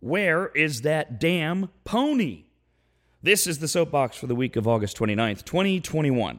Where is that damn pony? This is the soapbox for the week of August 29th, 2021.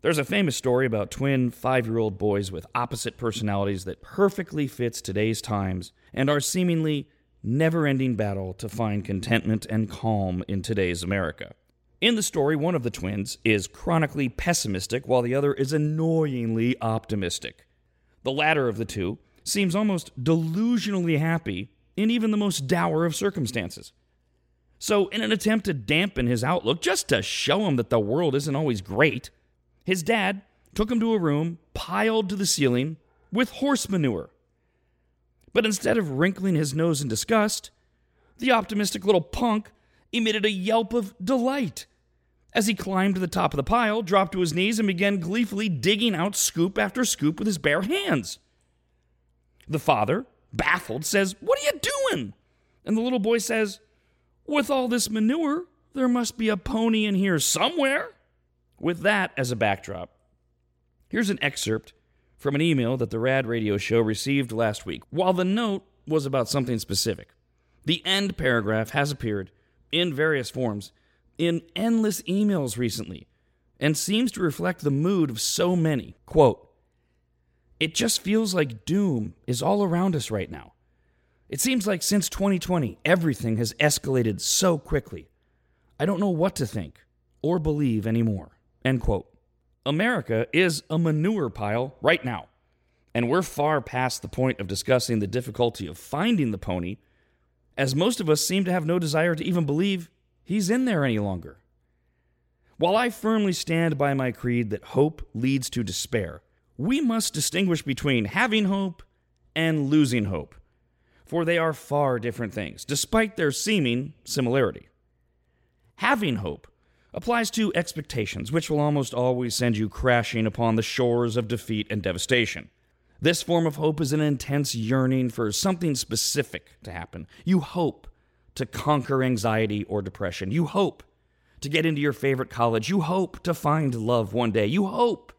There's a famous story about twin five year old boys with opposite personalities that perfectly fits today's times and our seemingly never ending battle to find contentment and calm in today's America. In the story, one of the twins is chronically pessimistic while the other is annoyingly optimistic. The latter of the two seems almost delusionally happy in even the most dour of circumstances. So, in an attempt to dampen his outlook, just to show him that the world isn't always great, his dad took him to a room piled to the ceiling with horse manure. But instead of wrinkling his nose in disgust, the optimistic little punk emitted a yelp of delight as he climbed to the top of the pile, dropped to his knees, and began gleefully digging out scoop after scoop with his bare hands. The father, baffled, says, What are you doing? And the little boy says, With all this manure, there must be a pony in here somewhere. With that as a backdrop, here's an excerpt from an email that the Rad Radio Show received last week. While the note was about something specific, the end paragraph has appeared in various forms in endless emails recently and seems to reflect the mood of so many. Quote, it just feels like doom is all around us right now. It seems like since 2020, everything has escalated so quickly. I don't know what to think or believe anymore. End quote. America is a manure pile right now, and we're far past the point of discussing the difficulty of finding the pony, as most of us seem to have no desire to even believe he's in there any longer. While I firmly stand by my creed that hope leads to despair, we must distinguish between having hope and losing hope, for they are far different things, despite their seeming similarity. Having hope applies to expectations, which will almost always send you crashing upon the shores of defeat and devastation. This form of hope is an intense yearning for something specific to happen. You hope to conquer anxiety or depression. You hope to get into your favorite college. You hope to find love one day. You hope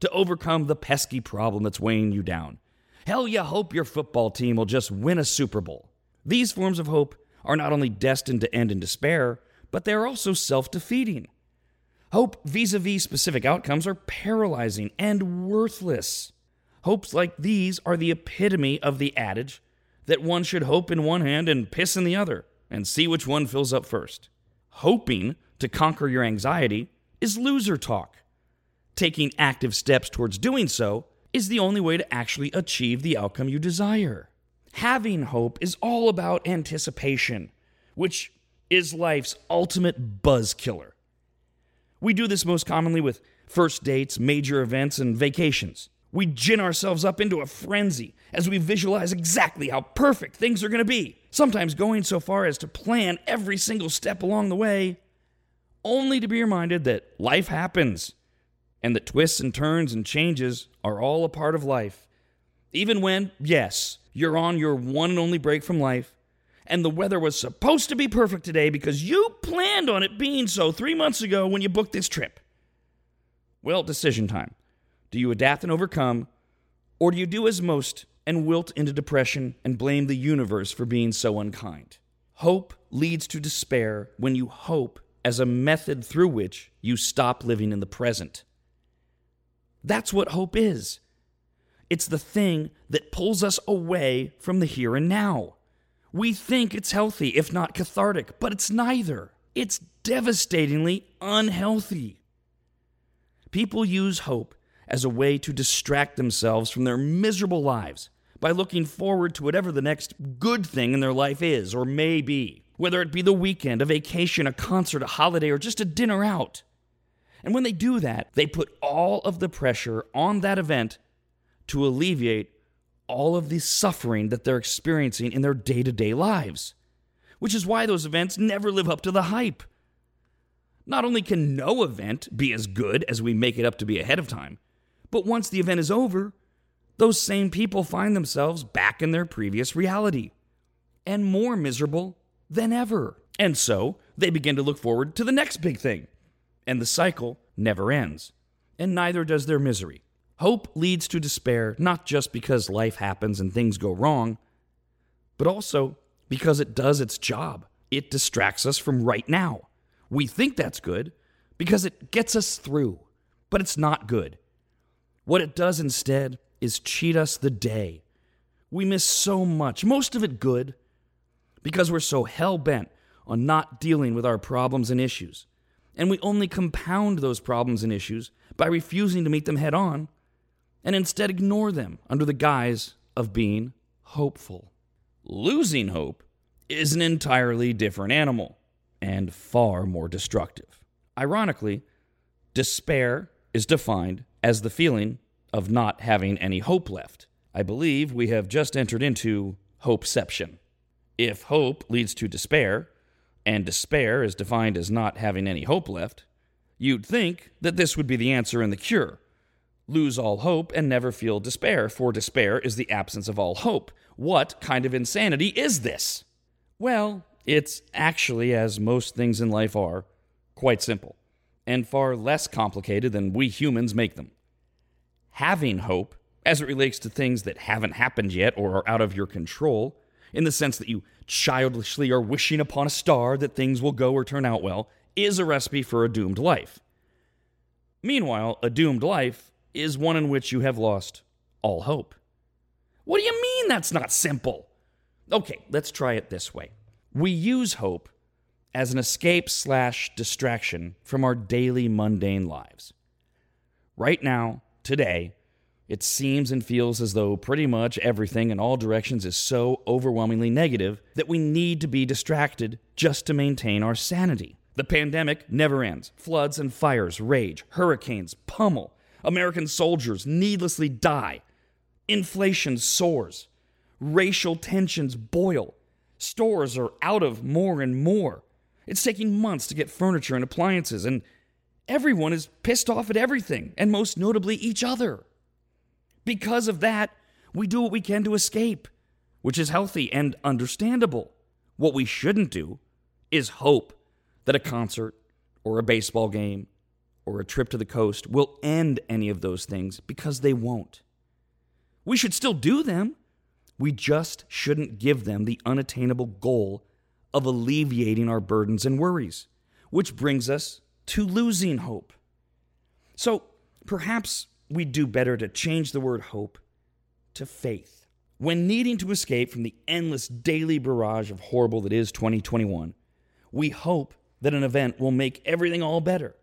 to overcome the pesky problem that's weighing you down. Hell, you hope your football team will just win a Super Bowl. These forms of hope are not only destined to end in despair, but they're also self defeating. Hope vis a vis specific outcomes are paralyzing and worthless. Hopes like these are the epitome of the adage that one should hope in one hand and piss in the other, and see which one fills up first. Hoping to conquer your anxiety is loser talk. Taking active steps towards doing so is the only way to actually achieve the outcome you desire. Having hope is all about anticipation, which is life's ultimate buzz killer. We do this most commonly with first dates, major events, and vacations. We gin ourselves up into a frenzy as we visualize exactly how perfect things are going to be, sometimes going so far as to plan every single step along the way, only to be reminded that life happens and that twists and turns and changes are all a part of life. Even when, yes, you're on your one and only break from life, and the weather was supposed to be perfect today because you planned on it being so three months ago when you booked this trip. Well, decision time. Do you adapt and overcome, or do you do as most and wilt into depression and blame the universe for being so unkind? Hope leads to despair when you hope as a method through which you stop living in the present. That's what hope is. It's the thing that pulls us away from the here and now. We think it's healthy, if not cathartic, but it's neither. It's devastatingly unhealthy. People use hope as a way to distract themselves from their miserable lives by looking forward to whatever the next good thing in their life is or may be, whether it be the weekend, a vacation, a concert, a holiday, or just a dinner out. And when they do that, they put all of the pressure on that event to alleviate all of the suffering that they're experiencing in their day to day lives, which is why those events never live up to the hype. Not only can no event be as good as we make it up to be ahead of time, but once the event is over, those same people find themselves back in their previous reality and more miserable than ever. And so they begin to look forward to the next big thing. And the cycle never ends. And neither does their misery. Hope leads to despair not just because life happens and things go wrong, but also because it does its job. It distracts us from right now. We think that's good because it gets us through, but it's not good. What it does instead is cheat us the day. We miss so much, most of it good, because we're so hell bent on not dealing with our problems and issues. And we only compound those problems and issues by refusing to meet them head on and instead ignore them under the guise of being hopeful. Losing hope is an entirely different animal and far more destructive. Ironically, despair is defined as the feeling of not having any hope left. I believe we have just entered into hopeception. If hope leads to despair, and despair is defined as not having any hope left, you'd think that this would be the answer and the cure. Lose all hope and never feel despair, for despair is the absence of all hope. What kind of insanity is this? Well, it's actually, as most things in life are, quite simple, and far less complicated than we humans make them. Having hope, as it relates to things that haven't happened yet or are out of your control, in the sense that you childishly are wishing upon a star that things will go or turn out well, is a recipe for a doomed life. Meanwhile, a doomed life is one in which you have lost all hope. What do you mean that's not simple? Okay, let's try it this way. We use hope as an escape slash distraction from our daily mundane lives. Right now, today, it seems and feels as though pretty much everything in all directions is so overwhelmingly negative that we need to be distracted just to maintain our sanity. The pandemic never ends. Floods and fires rage, hurricanes pummel, American soldiers needlessly die, inflation soars, racial tensions boil, stores are out of more and more. It's taking months to get furniture and appliances, and everyone is pissed off at everything, and most notably each other. Because of that, we do what we can to escape, which is healthy and understandable. What we shouldn't do is hope that a concert or a baseball game or a trip to the coast will end any of those things because they won't. We should still do them. We just shouldn't give them the unattainable goal of alleviating our burdens and worries, which brings us to losing hope. So perhaps we'd do better to change the word hope to faith. When needing to escape from the endless daily barrage of horrible that is 2021, we hope that an event will make everything all better.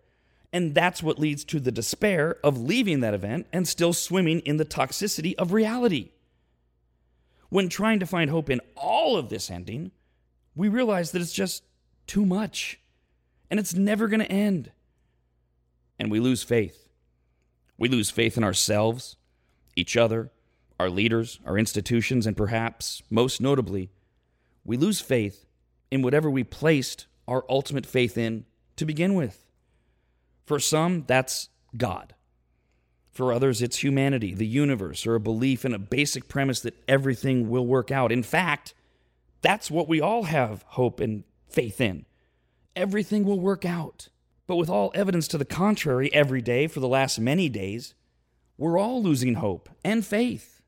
And that's what leads to the despair of leaving that event and still swimming in the toxicity of reality. When trying to find hope in all of this ending, we realize that it's just too much and it's never going to end. And we lose faith. We lose faith in ourselves, each other, our leaders, our institutions, and perhaps, most notably, we lose faith in whatever we placed our ultimate faith in to begin with. For some, that's God. For others, it's humanity, the universe, or a belief in a basic premise that everything will work out. In fact, that's what we all have hope and faith in. Everything will work out. But with all evidence to the contrary every day for the last many days, we're all losing hope and faith.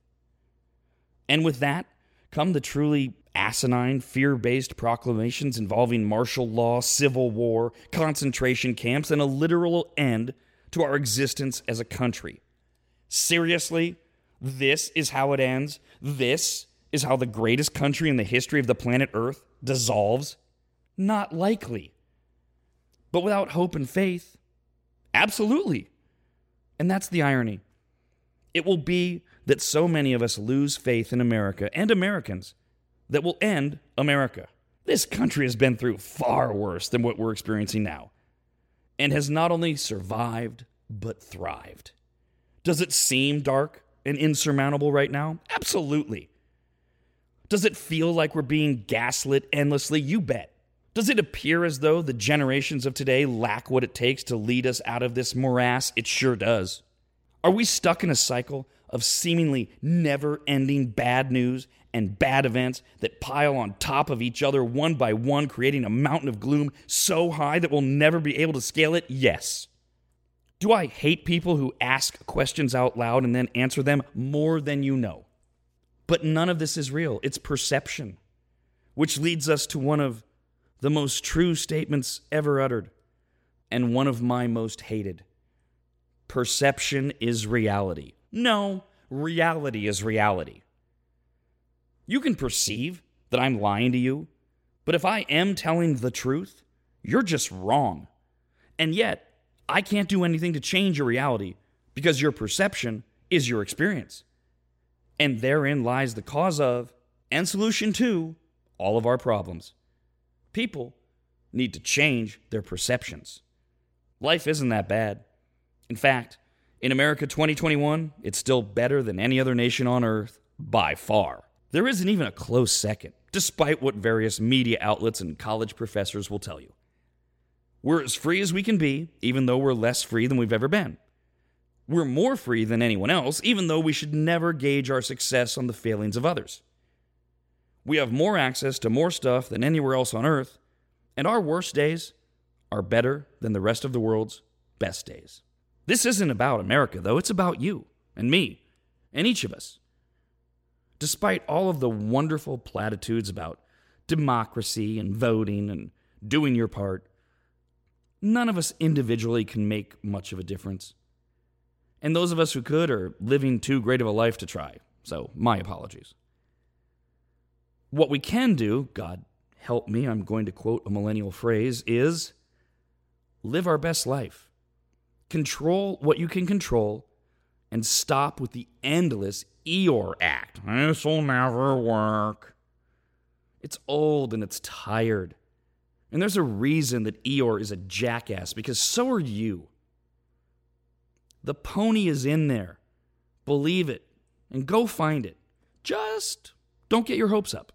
And with that come the truly asinine, fear based proclamations involving martial law, civil war, concentration camps, and a literal end to our existence as a country. Seriously? This is how it ends? This is how the greatest country in the history of the planet Earth dissolves? Not likely. But without hope and faith, absolutely. And that's the irony. It will be that so many of us lose faith in America and Americans that will end America. This country has been through far worse than what we're experiencing now and has not only survived, but thrived. Does it seem dark and insurmountable right now? Absolutely. Does it feel like we're being gaslit endlessly? You bet. Does it appear as though the generations of today lack what it takes to lead us out of this morass? It sure does. Are we stuck in a cycle of seemingly never ending bad news and bad events that pile on top of each other one by one, creating a mountain of gloom so high that we'll never be able to scale it? Yes. Do I hate people who ask questions out loud and then answer them more than you know? But none of this is real, it's perception. which leads us to one of the most true statements ever uttered, and one of my most hated. Perception is reality. No, reality is reality. You can perceive that I'm lying to you, but if I am telling the truth, you're just wrong. And yet, I can't do anything to change your reality because your perception is your experience. And therein lies the cause of and solution to all of our problems. People need to change their perceptions. Life isn't that bad. In fact, in America 2021, it's still better than any other nation on earth by far. There isn't even a close second, despite what various media outlets and college professors will tell you. We're as free as we can be, even though we're less free than we've ever been. We're more free than anyone else, even though we should never gauge our success on the failings of others. We have more access to more stuff than anywhere else on earth, and our worst days are better than the rest of the world's best days. This isn't about America, though, it's about you and me and each of us. Despite all of the wonderful platitudes about democracy and voting and doing your part, none of us individually can make much of a difference. And those of us who could are living too great of a life to try. So, my apologies. What we can do, God help me, I'm going to quote a millennial phrase, is live our best life. Control what you can control and stop with the endless Eeyore act. This'll never work. It's old and it's tired. And there's a reason that Eeyore is a jackass because so are you. The pony is in there. Believe it and go find it. Just don't get your hopes up.